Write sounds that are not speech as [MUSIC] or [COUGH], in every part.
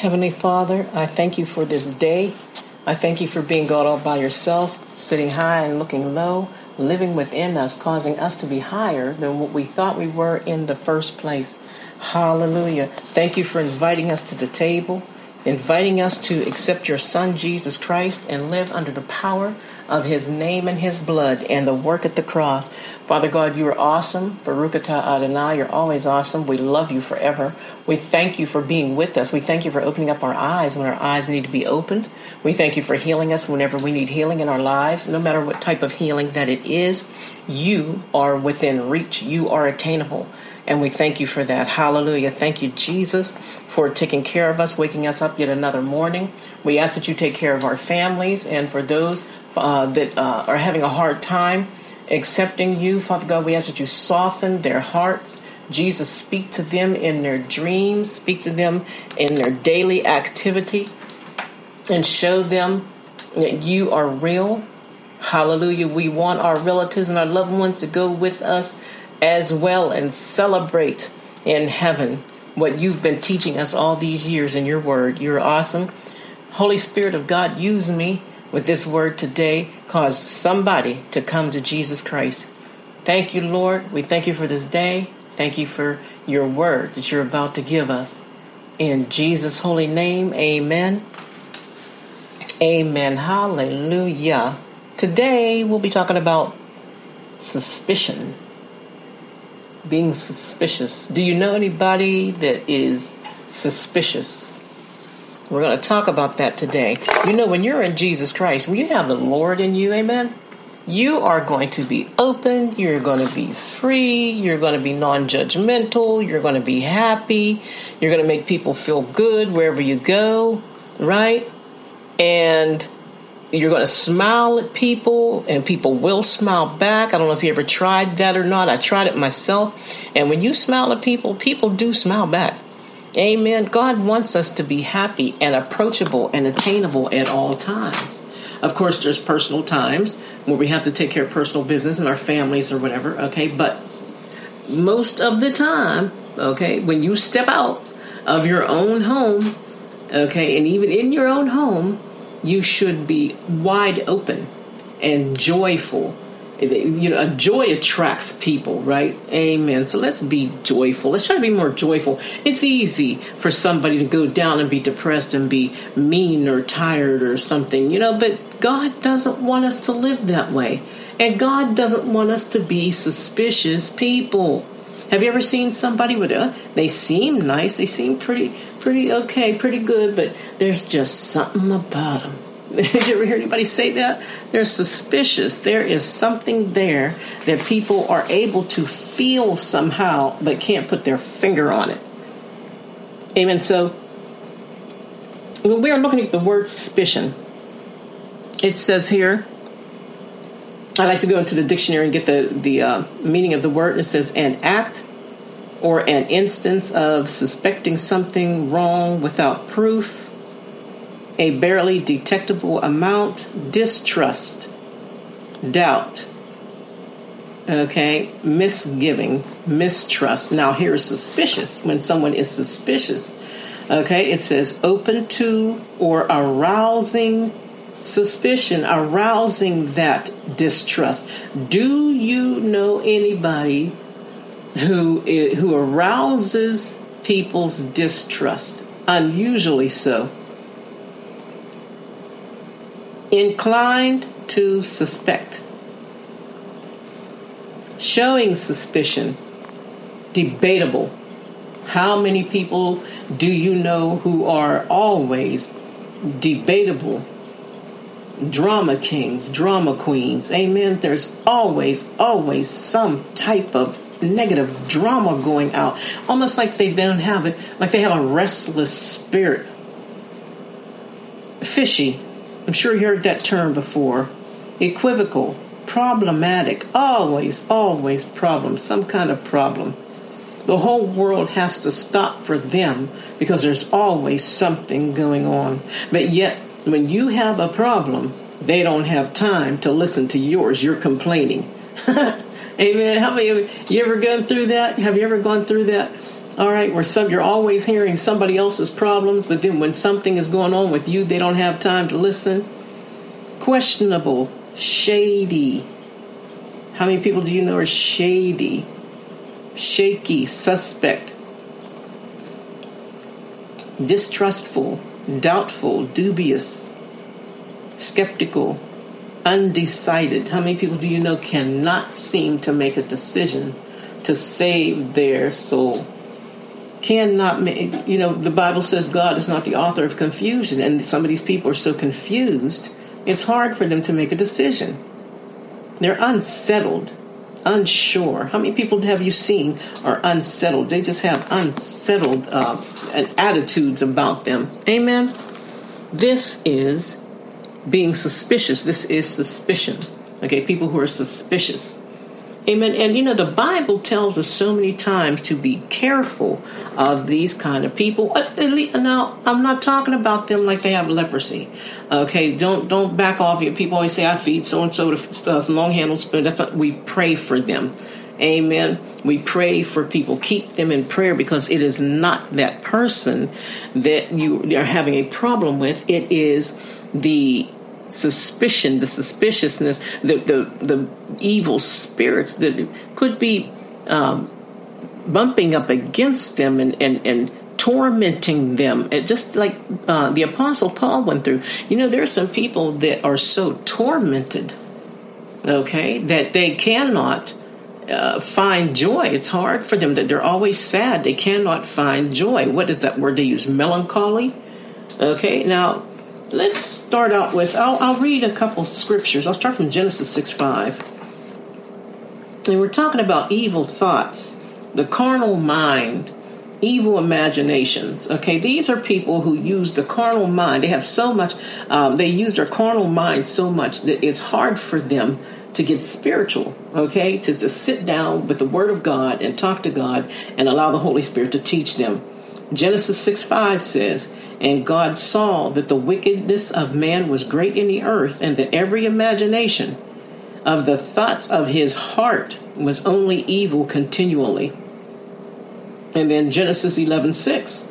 Heavenly Father, I thank you for this day. I thank you for being God all by yourself, sitting high and looking low, living within us, causing us to be higher than what we thought we were in the first place. Hallelujah. Thank you for inviting us to the table, inviting us to accept your Son, Jesus Christ, and live under the power of his name and his blood and the work at the cross. Father God, you are awesome. Baruch atah Adonai, you're always awesome. We love you forever. We thank you for being with us. We thank you for opening up our eyes when our eyes need to be opened. We thank you for healing us whenever we need healing in our lives, no matter what type of healing that it is. You are within reach, you are attainable. And we thank you for that. Hallelujah. Thank you, Jesus, for taking care of us, waking us up yet another morning. We ask that you take care of our families and for those uh, that uh, are having a hard time accepting you, Father God, we ask that you soften their hearts. Jesus, speak to them in their dreams, speak to them in their daily activity, and show them that you are real. Hallelujah. We want our relatives and our loved ones to go with us as well and celebrate in heaven what you've been teaching us all these years in your word. You're awesome. Holy Spirit of God, use me with this word today cause somebody to come to Jesus Christ. Thank you, Lord. We thank you for this day. Thank you for your word that you're about to give us. In Jesus' holy name, amen. Amen. Hallelujah. Today we'll be talking about suspicion. Being suspicious. Do you know anybody that is suspicious? We're going to talk about that today. You know, when you're in Jesus Christ, when you have the Lord in you, amen, you are going to be open, you're going to be free, you're going to be non judgmental, you're going to be happy, you're going to make people feel good wherever you go, right? And you're going to smile at people and people will smile back. I don't know if you ever tried that or not. I tried it myself. And when you smile at people, people do smile back. Amen. God wants us to be happy and approachable and attainable at all times. Of course, there's personal times where we have to take care of personal business and our families or whatever, okay? But most of the time, okay, when you step out of your own home, okay, and even in your own home, you should be wide open and joyful you know, a joy attracts people, right? Amen. So let's be joyful. Let's try to be more joyful. It's easy for somebody to go down and be depressed and be mean or tired or something, you know, but God doesn't want us to live that way. And God doesn't want us to be suspicious people. Have you ever seen somebody with a, they seem nice, they seem pretty, pretty okay, pretty good, but there's just something about them [LAUGHS] Did you ever hear anybody say that? They're suspicious. There is something there that people are able to feel somehow, but can't put their finger on it. Amen. So, when we are looking at the word suspicion, it says here, I like to go into the dictionary and get the, the uh, meaning of the word. It says an act or an instance of suspecting something wrong without proof a barely detectable amount, distrust, doubt, okay, misgiving, mistrust. Now, here's suspicious when someone is suspicious. Okay, it says open to or arousing suspicion, arousing that distrust. Do you know anybody who who arouses people's distrust? Unusually so inclined to suspect, showing suspicion, debatable. How many people do you know who are always debatable? Drama kings, drama queens. Amen. There's always, always some type of negative drama going out. Almost like they don't have it, like they have a restless spirit. Fishy, I'm sure you heard that term before. Equivocal, problematic, always, always problem, some kind of problem. The whole world has to stop for them because there's always something going on. But yet, when you have a problem, they don't have time to listen to yours. You're complaining. [LAUGHS] Amen. How many you ever gone through that? Have you ever gone through that? All right, where some you're always hearing somebody else's problems, but then when something is going on with you, they don't have time to listen. Questionable, shady. How many people do you know are shady? Shaky, suspect, distrustful, doubtful, dubious, skeptical, undecided. How many people do you know cannot seem to make a decision to save their soul? Cannot make, you know, the Bible says God is not the author of confusion, and some of these people are so confused, it's hard for them to make a decision. They're unsettled, unsure. How many people have you seen are unsettled? They just have unsettled uh, attitudes about them. Amen. This is being suspicious. This is suspicion. Okay, people who are suspicious. Amen. And you know, the Bible tells us so many times to be careful of these kind of people. Uh, now, I'm not talking about them like they have leprosy. Okay, don't don't back off. People always say, "I feed so and so the stuff, long handled spoon." That's what we pray for them. Amen. We pray for people. Keep them in prayer because it is not that person that you are having a problem with. It is the suspicion, the suspiciousness, the the, the evil spirits that could be um, bumping up against them and, and, and tormenting them. It just like uh, the Apostle Paul went through. You know, there are some people that are so tormented, okay, that they cannot. Uh, find joy. It's hard for them that they're always sad. They cannot find joy. What is that word they use? Melancholy. Okay, now let's start out with I'll, I'll read a couple scriptures. I'll start from Genesis 6 5. We're talking about evil thoughts, the carnal mind, evil imaginations. Okay, these are people who use the carnal mind. They have so much, um, they use their carnal mind so much that it's hard for them to get spiritual, okay, to, to sit down with the Word of God and talk to God and allow the Holy Spirit to teach them. Genesis 6 5 says, and God saw that the wickedness of man was great in the earth, and that every imagination of the thoughts of his heart was only evil continually. And then Genesis 11 6.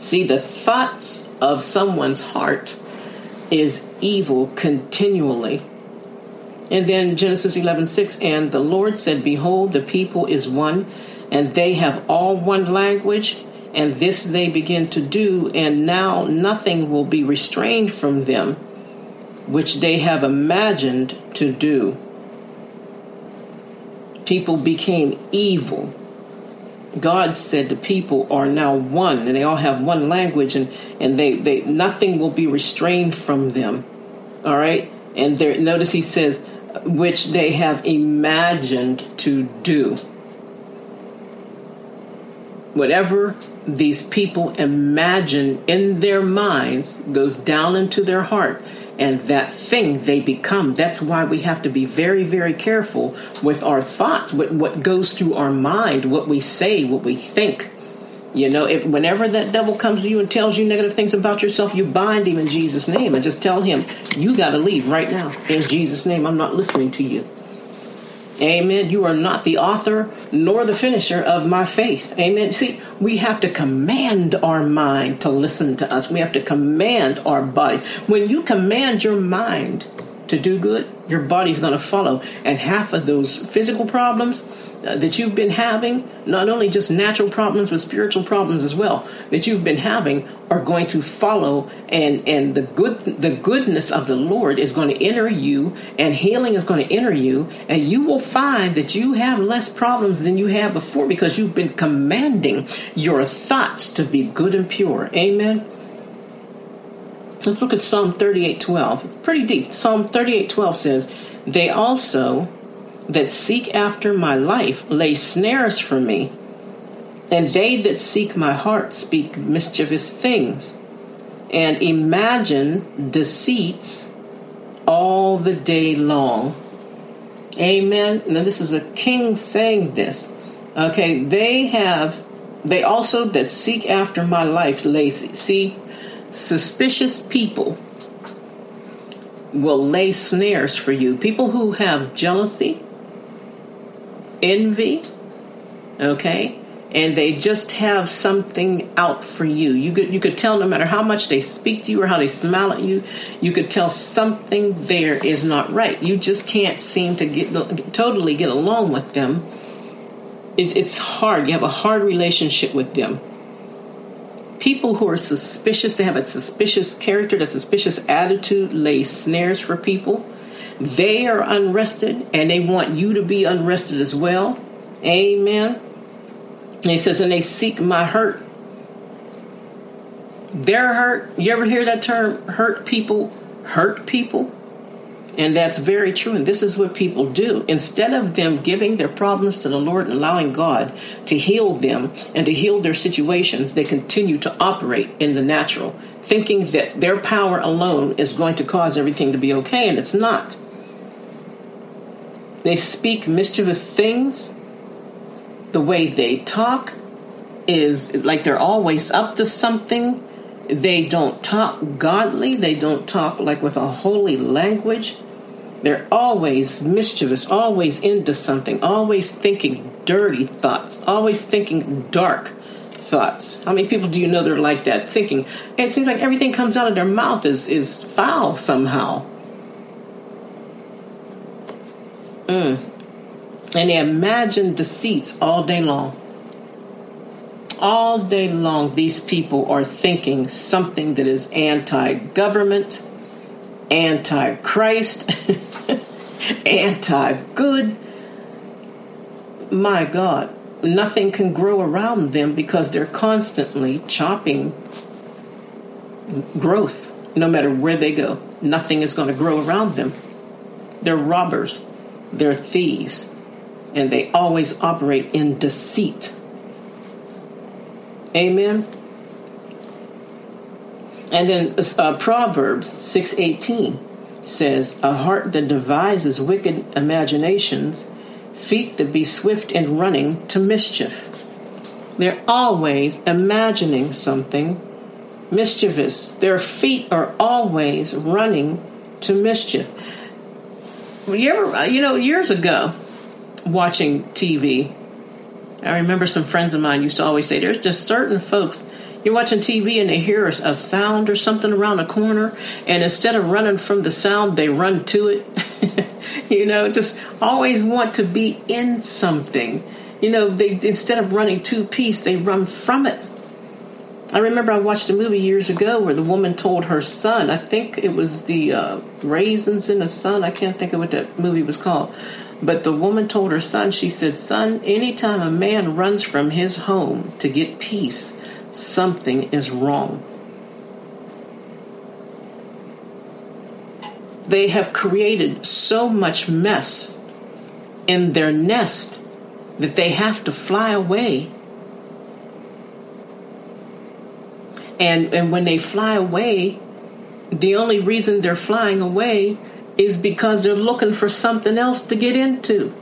See, the thoughts of someone's heart is evil continually. And then Genesis 11 6. And the Lord said, Behold, the people is one, and they have all one language and this they begin to do, and now nothing will be restrained from them which they have imagined to do. People became evil. God said the people are now one, and they all have one language, and, and they, they nothing will be restrained from them. All right? And there notice he says, which they have imagined to do. Whatever these people imagine in their minds goes down into their heart and that thing they become. That's why we have to be very very careful with our thoughts with what goes through our mind what we say what we think. You know if whenever that devil comes to you and tells you negative things about yourself you bind him in jesus name and just tell him you got to leave right now. In jesus name i'm not listening to you Amen. You are not the author nor the finisher of my faith. Amen. See, we have to command our mind to listen to us. We have to command our body. When you command your mind to do good, your body's going to follow. And half of those physical problems, uh, that you've been having, not only just natural problems, but spiritual problems as well, that you've been having are going to follow and, and the good the goodness of the Lord is going to enter you and healing is going to enter you and you will find that you have less problems than you had before because you've been commanding your thoughts to be good and pure. Amen. Let's look at Psalm 38:12. It's pretty deep. Psalm 38:12 says, "They also that seek after my life lay snares for me, and they that seek my heart speak mischievous things, and imagine deceits all the day long. Amen. Now, this is a king saying this. Okay, they have, they also that seek after my life lay, see, suspicious people will lay snares for you. People who have jealousy, envy, okay, and they just have something out for you. You could you could tell no matter how much they speak to you or how they smile at you, you could tell something there is not right. You just can't seem to get totally get along with them. It's it's hard. You have a hard relationship with them. People who are suspicious, they have a suspicious character, a suspicious attitude, lay snares for people. They are unrested and they want you to be unrested as well. Amen. And he says, and they seek my hurt. Their hurt. You ever hear that term? Hurt people hurt people. And that's very true. And this is what people do. Instead of them giving their problems to the Lord and allowing God to heal them and to heal their situations, they continue to operate in the natural, thinking that their power alone is going to cause everything to be okay, and it's not. They speak mischievous things the way they talk is like they're always up to something. They don't talk godly, they don't talk like with a holy language. They're always mischievous, always into something, always thinking dirty thoughts, always thinking dark thoughts. How many people do you know that are like that thinking? it seems like everything comes out of their mouth is is foul somehow. Mm and they imagine deceits all day long. All day long, these people are thinking something that is anti government, anti Christ, [LAUGHS] anti good. My God, nothing can grow around them because they're constantly chopping growth no matter where they go. Nothing is going to grow around them. They're robbers, they're thieves, and they always operate in deceit. Amen. And then uh, Proverbs 6:18 says, "A heart that devises wicked imaginations, feet that be swift in running to mischief." They're always imagining something mischievous. Their feet are always running to mischief. You ever, you know, years ago, watching TV, I remember some friends of mine used to always say, "There's just certain folks." You're watching TV and they hear a, sound or something around a corner, and instead of running from the sound, they run to it. [LAUGHS] you know, just always want to be in something. You know, they instead of running to peace, they run from it. I remember I watched a movie years ago where the woman told her son, I think it was the uh, Raisins in the Sun, I can't think of what that movie was called, but the woman told her son, she said, Son, anytime a man runs from his home to get peace, something is wrong. They have created so much mess in their nest that they have to fly away. And, and when they fly away, the only reason they're flying away is because they're looking for something else to get into.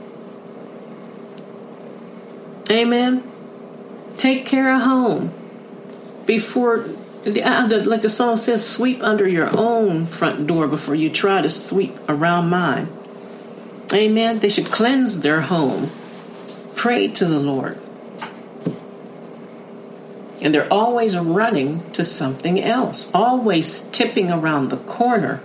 Amen. Take care of home before, uh, like the song says, sweep under your own front door before you try to sweep around mine. Amen. They should cleanse their home, pray to the Lord. And they're always running to something else, always tipping around the corner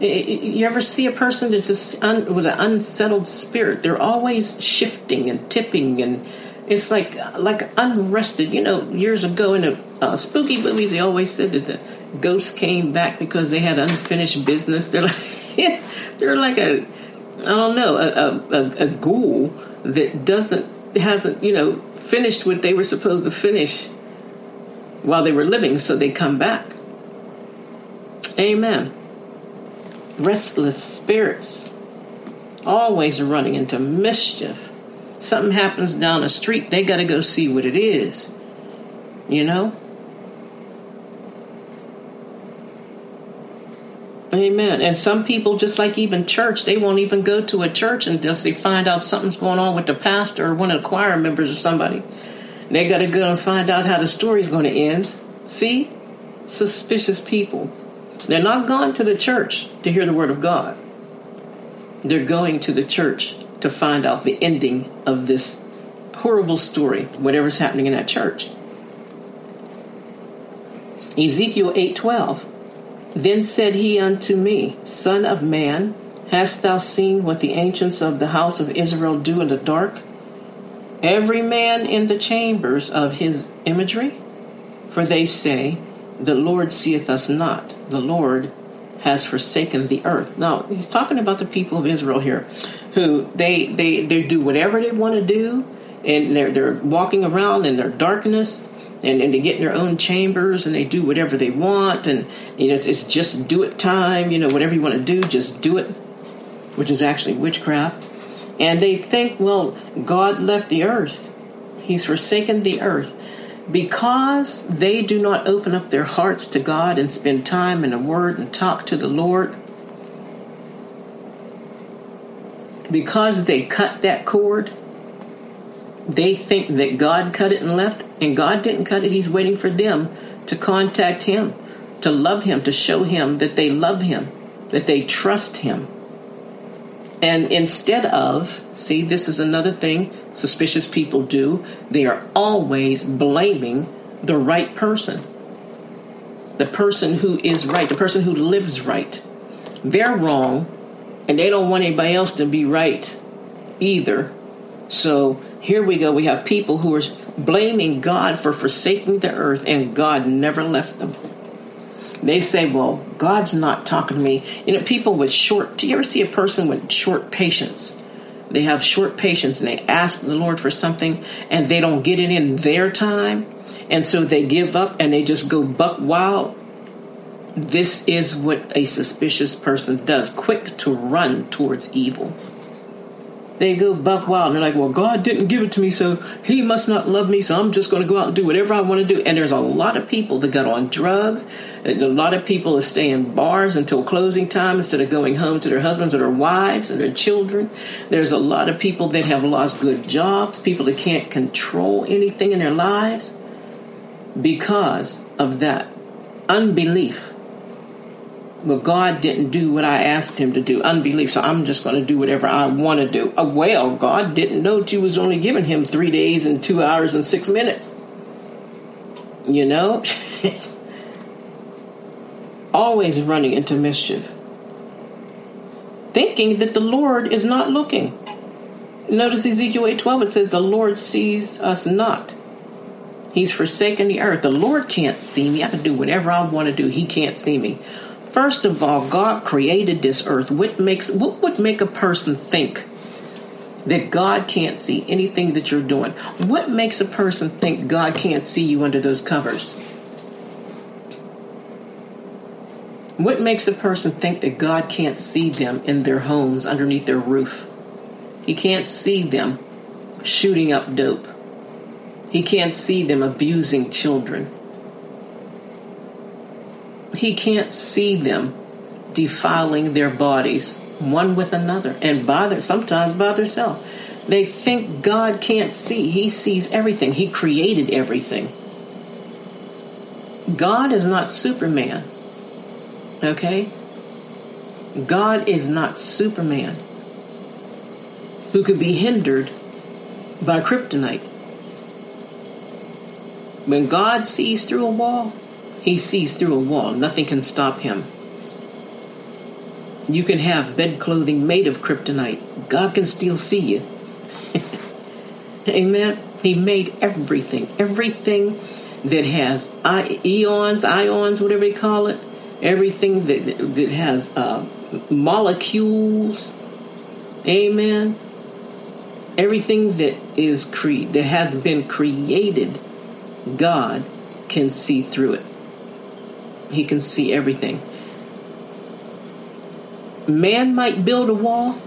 you ever see a person that's just un, with an unsettled spirit? They're always shifting and tipping, and it's like like unrested. You know, years ago in the uh, spooky movies, they always said that the ghosts came back because they had unfinished business. They're like [LAUGHS] they're like a I don't know a, a, a ghoul that doesn't hasn't you know finished what they were supposed to finish while they were living, so they come back. Amen restless spirits, always running into mischief. Something happens down the street, they got to go see what it is. You know? Amen. And some people, just like even church, they won't even go to a church until they find out something's going on with the pastor or one of the choir members or somebody. They got to go and find out how the story's going to end. See? Suspicious people. They're not going to the church to hear the word of God. They're going to the church to find out the ending of this horrible story, whatever's happening in that church. Ezekiel 8:12 Then said he unto me, Son of man, hast thou seen what the ancients of the house of Israel do in the dark? Every man in the chambers of his imagery? For they say, The Lord seeth us not, the Lord has forsaken the earth. Now he's talking about the people of Israel here, who they they, they do whatever they want to do, and they're they're walking around in their darkness and, and they get in their own chambers and they do whatever they want and you know it's, it's just do it time you know whatever you want to do just do it which is actually witchcraft. And they think well god left the earth. He's forsaken the earth. Because they do not open up their hearts to god and spend time in the word and talk to the lord because they cut that cord they think that God cut it and left, and God didn't cut it. He's waiting for them to contact Him, to love Him, to show Him that they love Him, that they trust Him. And instead of, see, this is another thing suspicious people do, they are always blaming the right person. The person who is right, the person who lives right. They're wrong, and they don't want anybody else to be right either. So here we go. We have people who are blaming God for forsaking the earth, and God never left them. They say, well, God's not talking to me. You know, people with short, do you ever see a person with short patience? They have short patience and they ask the Lord for something and they don't get it in their time. And so they give up and they just go buck wild. This is what a suspicious person does, quick to run towards evil they go buck wild and they're like, well, God didn't give it to me, so He must not love me, so I'm just going to go out and do whatever I want to do. And there's a lot of people that got on drugs. A lot of people that stay in bars until closing time instead of going home to their husbands or their wives and their children. There's a lot of people that have lost good jobs, people that can't control anything in their lives because of that unbelief well, God didn't do what I asked him to do. Unbelief. So I'm just going to do whatever I want to do. Uh, well, God didn't know you was only giving him three days and two hours and six minutes. You know? [LAUGHS] Always running into mischief. Thinking that the Lord is not looking. Notice Ezekiel 8:12 it says the Lord sees us not. He's forsaken the earth. The Lord can't see me. I can do whatever I want to do. He can't see me. First of all, God created this earth. What makes what would make a person think that God can't see anything that you're doing? What makes a person think God can't see you under those covers? What makes a person think that God can't see them in their homes underneath their roof? He can't see them shooting up dope. He can't see them abusing children he can't see them defiling their bodies one with another and by their, sometimes by themselves. They think God can't see. He sees everything. He created everything. God is not Superman. Okay? God is not Superman who could be hindered by kryptonite. When God sees through a wall, he sees through a wall. Nothing can stop him. You can have bed clothing made of kryptonite. God can still see you. [LAUGHS] Amen. He made everything. Everything that has eons, ions, whatever they call it. Everything that, that has uh, molecules. Amen. Everything that is cre- that has been created, God can see through it. He can see everything. Man might build a wall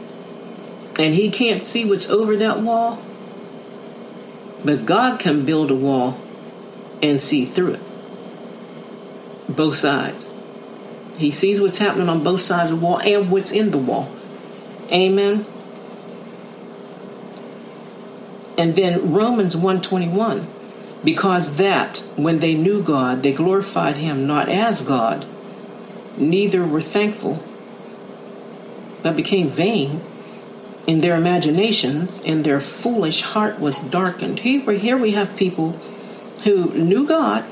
and he can't see what's over that wall, but God can build a wall and see through it. Both sides. He sees what's happening on both sides of the wall and what's in the wall. Amen. And then Romans 121 because that, when they knew God, they glorified him not as God, neither were thankful, but became vain, in their imaginations, and their foolish heart was darkened. Here, we have people who knew God,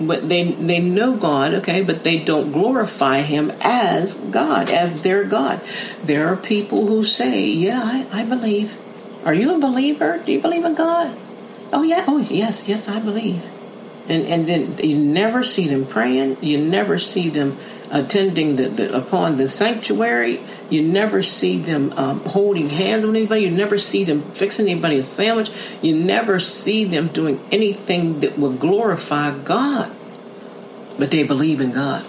but they they know God, okay, but they don't glorify Him as God, as their God. There are people who say, "Yeah, I, I believe." Are you a believer? Do you believe in God? Oh yeah. Oh yes, yes, I believe. And and then you never see them praying. You never see them attending the, the, upon the sanctuary. You never see them um, holding hands with anybody. You never see them fixing anybody a sandwich. You never see them doing anything that will glorify God. But they believe in God.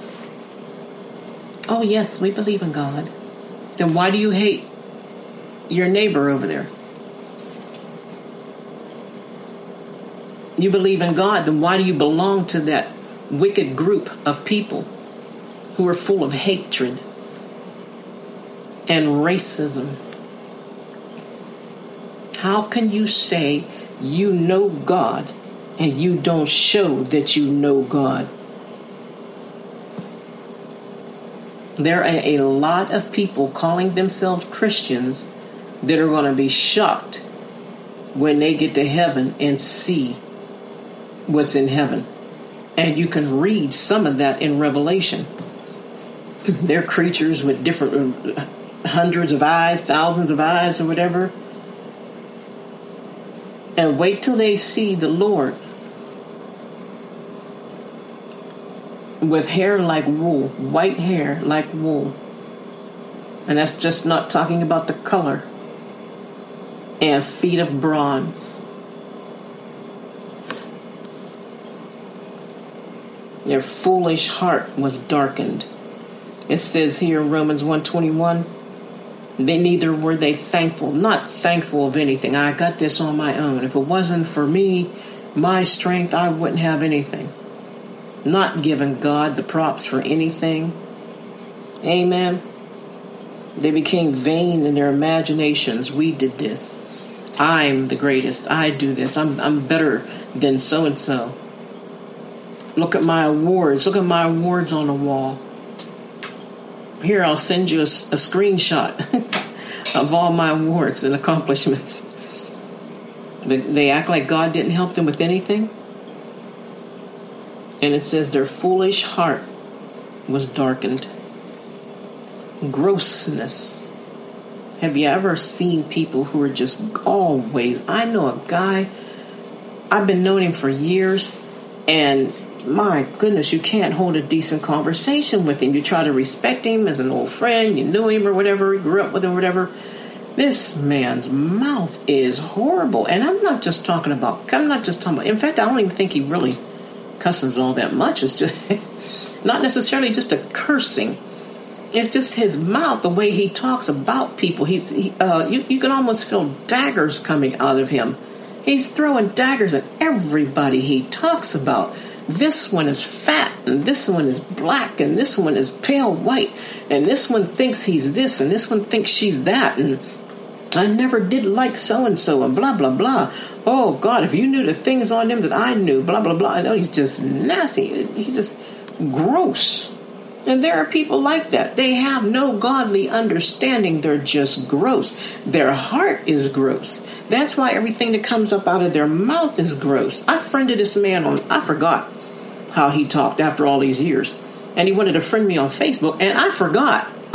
Oh, yes, we believe in God. Then why do you hate your neighbor over there? You believe in God, then why do you belong to that wicked group of people who are full of hatred and racism. How can you say you know God and you don't show that you know God? There are a lot of people calling themselves Christians that are going to be shocked when they get to heaven and see what's in heaven. And you can read some of that in Revelation. They're creatures with different uh, hundreds of eyes, thousands of eyes, or whatever. And wait till they see the Lord with hair like wool, white hair like wool. And that's just not talking about the color. And feet of bronze. Their foolish heart was darkened. It says here in Romans 121, they neither were they thankful, not thankful of anything. I got this on my own. If it wasn't for me, my strength, I wouldn't have anything. Not giving God the props for anything. Amen. They became vain in their imaginations. We did this. I'm the greatest. I do this. I'm, I'm better than so and so. Look at my awards. Look at my awards on the wall. Here, I'll send you a, a screenshot [LAUGHS] of all my awards and accomplishments. But they act like God didn't help them with anything. And it says their foolish heart was darkened. Grossness. Have you ever seen people who are just always? I know a guy, I've been knowing him for years, and my goodness, you can't hold a decent conversation with him. You try to respect him as an old friend, you knew him or whatever, you grew up with him or whatever. This man's mouth is horrible. And I'm not just talking about, I'm not just talking about, in fact, I don't even think he really cusses all that much. It's just [LAUGHS] not necessarily just a cursing. It's just his mouth, the way he talks about people. He's, he, uh, you, you can almost feel daggers coming out of him. He's throwing daggers at everybody he talks about this one is fat and this one is black and this one is pale white and this one thinks he's this and this one thinks she's that and I never did like so and so and blah blah blah. Oh God, if you knew the things on him that I knew, blah blah blah. I know he's just nasty. He's just gross. And there are people like that. They have no godly understanding. They're just gross. Their heart is gross. That's why everything that comes up out of their mouth is gross. I friended this man on, I forgot how he talked after all these years. And he wanted to friend me on Facebook, and I forgot. [LAUGHS]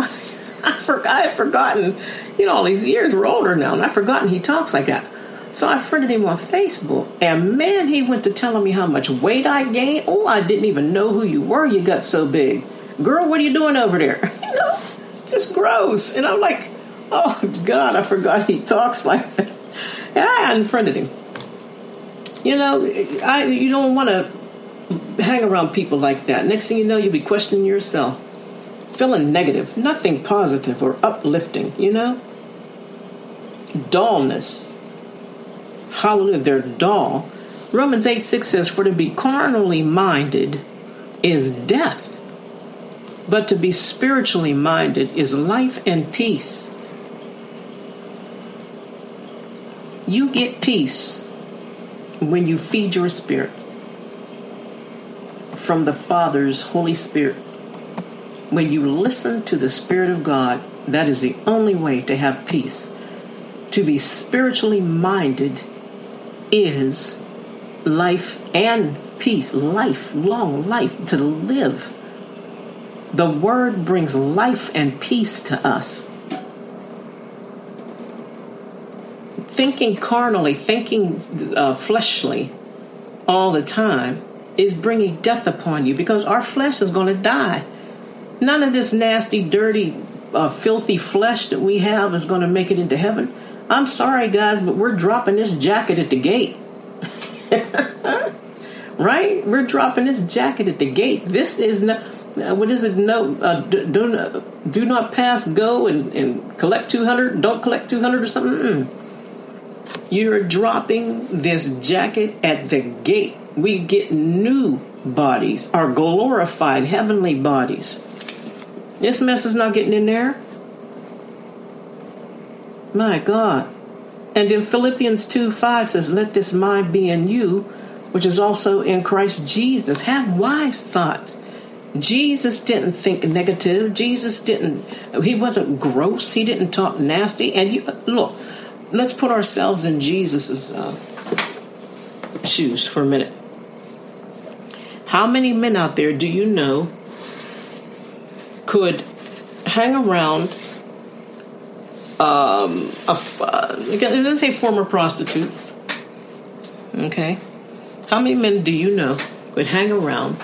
I forgot. I had forgotten. You know, all these years we're older now, and I've forgotten he talks like that. So I friended him on Facebook, and man, he went to telling me how much weight I gained. Oh, I didn't even know who you were. You got so big, girl. What are you doing over there? [LAUGHS] You know, just gross. And I'm like, oh God, I forgot he talks like that. And I unfriended him. You know, I you don't want to hang around people like that. Next thing you know, you'll be questioning yourself, feeling negative, nothing positive or uplifting, you know? Dullness. Hallelujah, they're dull. Romans 8 6 says, For to be carnally minded is death, but to be spiritually minded is life and peace. You get peace when you feed your spirit from the Father's Holy Spirit. When you listen to the Spirit of God That is the only way to have peace. To be spiritually minded is life and peace, life, long life, to live. The word brings life and peace to us. Thinking carnally, thinking uh, fleshly all the time is bringing death upon you because our flesh is going to die. None of this nasty, dirty, uh, filthy flesh that we have is going to make it into heaven. I'm sorry, guys, but we're dropping this jacket at the gate. [LAUGHS] right? We're dropping this jacket at the gate. This is not. Uh, what is it? No, uh, do, do, not, do not pass go and, and collect 200. Don't collect 200 or something. Mm. You're dropping this jacket at the gate. We get new bodies, our glorified heavenly bodies. This mess is not getting in there. My God. And in Philippians 2 5 says, Let this mind be in you, which is also in Christ Jesus. Have wise thoughts. Jesus didn't think negative. Jesus didn't, he wasn't gross. He didn't talk nasty. And you, look, let's put ourselves in Jesus's uh, shoes for a minute. How many men out there do you know could hang around um, a, uh, let's say former prostitutes. Okay. How many men do you know would hang around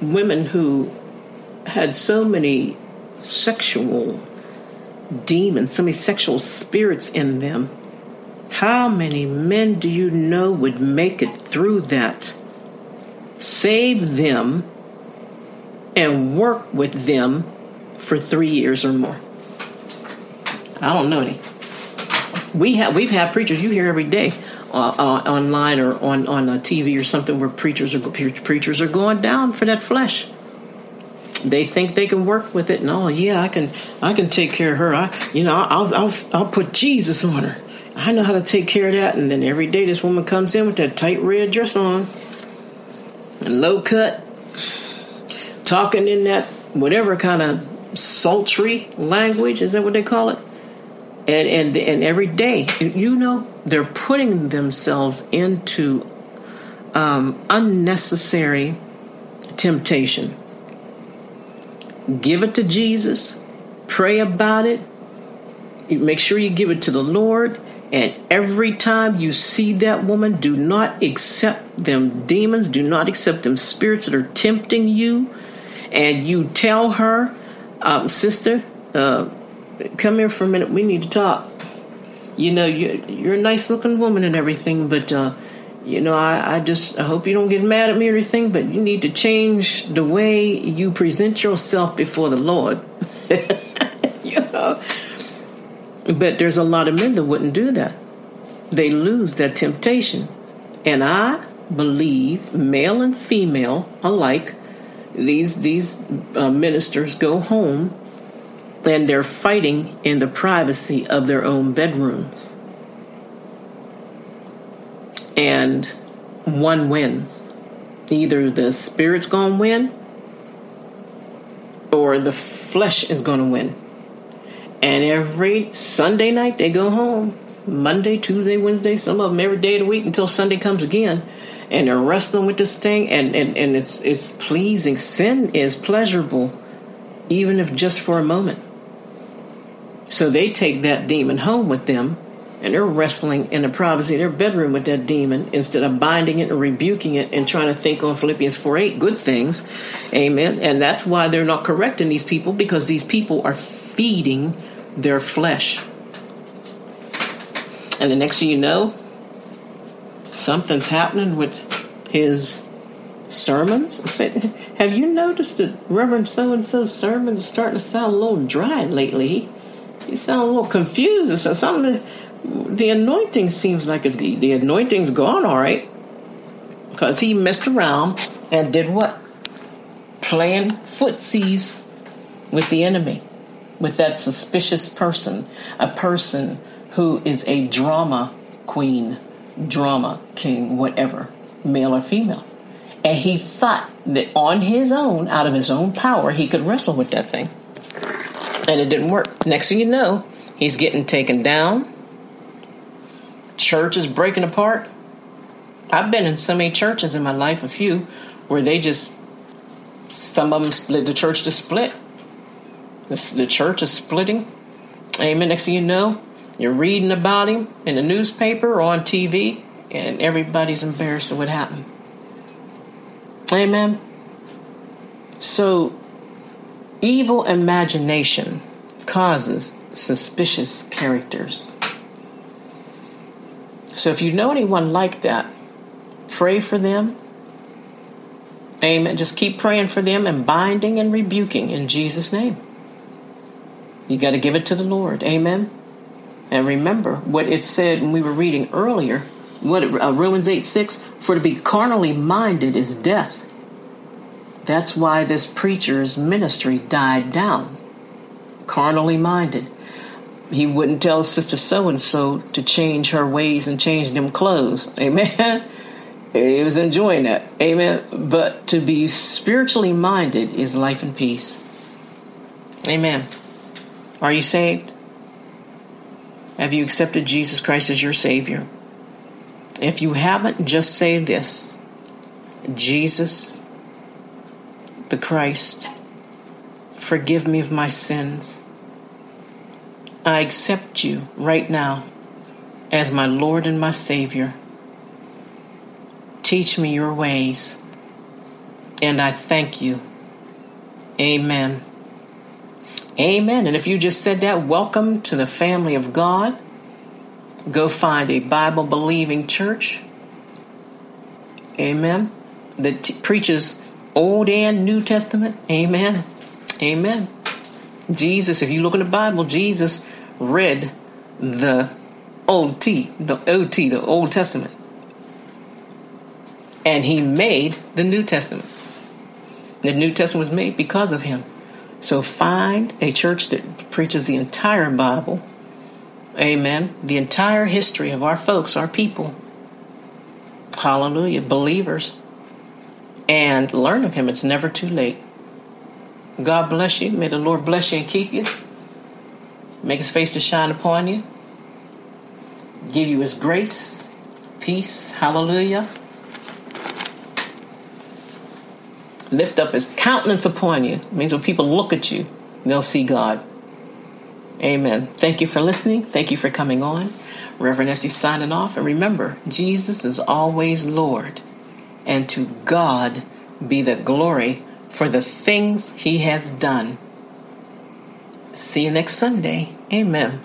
women who had so many sexual demons, so many sexual spirits in them? How many men do you know would make it through that? Save them and work with them for three years or more. I don't know any. We have we've had preachers you hear every day uh, uh, online or on on a TV or something where preachers are preachers are going down for that flesh. They think they can work with it. No, yeah, I can I can take care of her. I you know I'll I'll I'll put Jesus on her. I know how to take care of that. And then every day this woman comes in with that tight red dress on, and low cut, talking in that whatever kind of sultry language. Is that what they call it? and and and every day, you know, they're putting themselves into um, unnecessary temptation. Give it to Jesus. Pray about it. Make sure you give it to the Lord. And every time you see that woman, do not accept them demons, do not accept them spirits that are tempting you. And you tell her, um, sister, uh, come here for a minute. We need to talk. You know, you, you're a nice looking woman and everything, but, uh, you know, I, I just I hope you don't get mad at me or anything, but you need to change the way you present yourself before the Lord. [LAUGHS] you know? But there's a lot of men that wouldn't do that. They lose that temptation. And I believe, male and female alike, these these uh, ministers go home and they're fighting in the privacy of their own bedrooms. And one wins. Either the spirit's going to win or the flesh is going to win. And every Sunday night they go home. Monday, Tuesday, Wednesday, some of them every day of the week until Sunday comes again. And they're wrestling with this thing and, and, and it's it's pleasing. Sin is pleasurable, even if just for a moment. So they take that demon home with them and they're wrestling in the privacy of their bedroom with that demon instead of binding it and rebuking it and trying to think on Philippians 4 8 good things. Amen. And that's why they're not correcting these people because these people are feeding their flesh. And the next thing you know, something's happening with his sermons. [LAUGHS] Have you noticed that Reverend so and so's sermons are starting to sound a little dry lately? You sound a little confused. So something, the anointing seems like it's the anointing's gone all right, because he messed around and did what? Playing footsies with the enemy, with that suspicious person, a person who is a drama queen, drama king, whatever, male or female. And he thought that on his own, out of his own power, he could wrestle with that thing. And it didn't work. Next thing you know, he's getting taken down. Church is breaking apart. I've been in so many churches in my life, a few, where they just, some of them split, the church just split. The, the church is splitting. Amen. Next thing you know, you're reading about him in the newspaper or on TV, and everybody's embarrassed of what happened. Amen. So, evil imagination causes suspicious characters. So, if you know anyone like that, pray for them. Amen. Just keep praying for them and binding and rebuking in Jesus' name. You got to give it to the Lord. Amen. And remember what it said when we were reading earlier, what uh, Romans 8 6 for to be carnally minded is death. That's why this preacher's ministry died down. Carnally minded. He wouldn't tell Sister So and so to change her ways and change them clothes. [LAUGHS] Amen. He was enjoying that. Amen. But to be spiritually minded is life and peace. Amen. Are you saved? Have you accepted Jesus Christ as your Savior? If you haven't, just say this Jesus, the Christ, forgive me of my sins. I accept you right now as my Lord and my Savior. Teach me your ways, and I thank you. Amen. Amen. And if you just said that, welcome to the family of God. Go find a Bible believing church. Amen. That t- preaches Old and New Testament. Amen. Amen. Jesus, if you look in the Bible, Jesus read the Old T, the OT, the Old Testament. And he made the New Testament. The New Testament was made because of him. So find a church that preaches the entire Bible. Amen. The entire history of our folks, our people. Hallelujah. Believers. And learn of Him. It's never too late. God bless you. May the Lord bless you and keep you. Make His face to shine upon you. Give you His grace, peace. Hallelujah. Lift up his countenance upon you. It means when people look at you, they'll see God. Amen. Thank you for listening. Thank you for coming on. Reverend Essie signing off. And remember, Jesus is always Lord. And to God be the glory for the things he has done. See you next Sunday. Amen.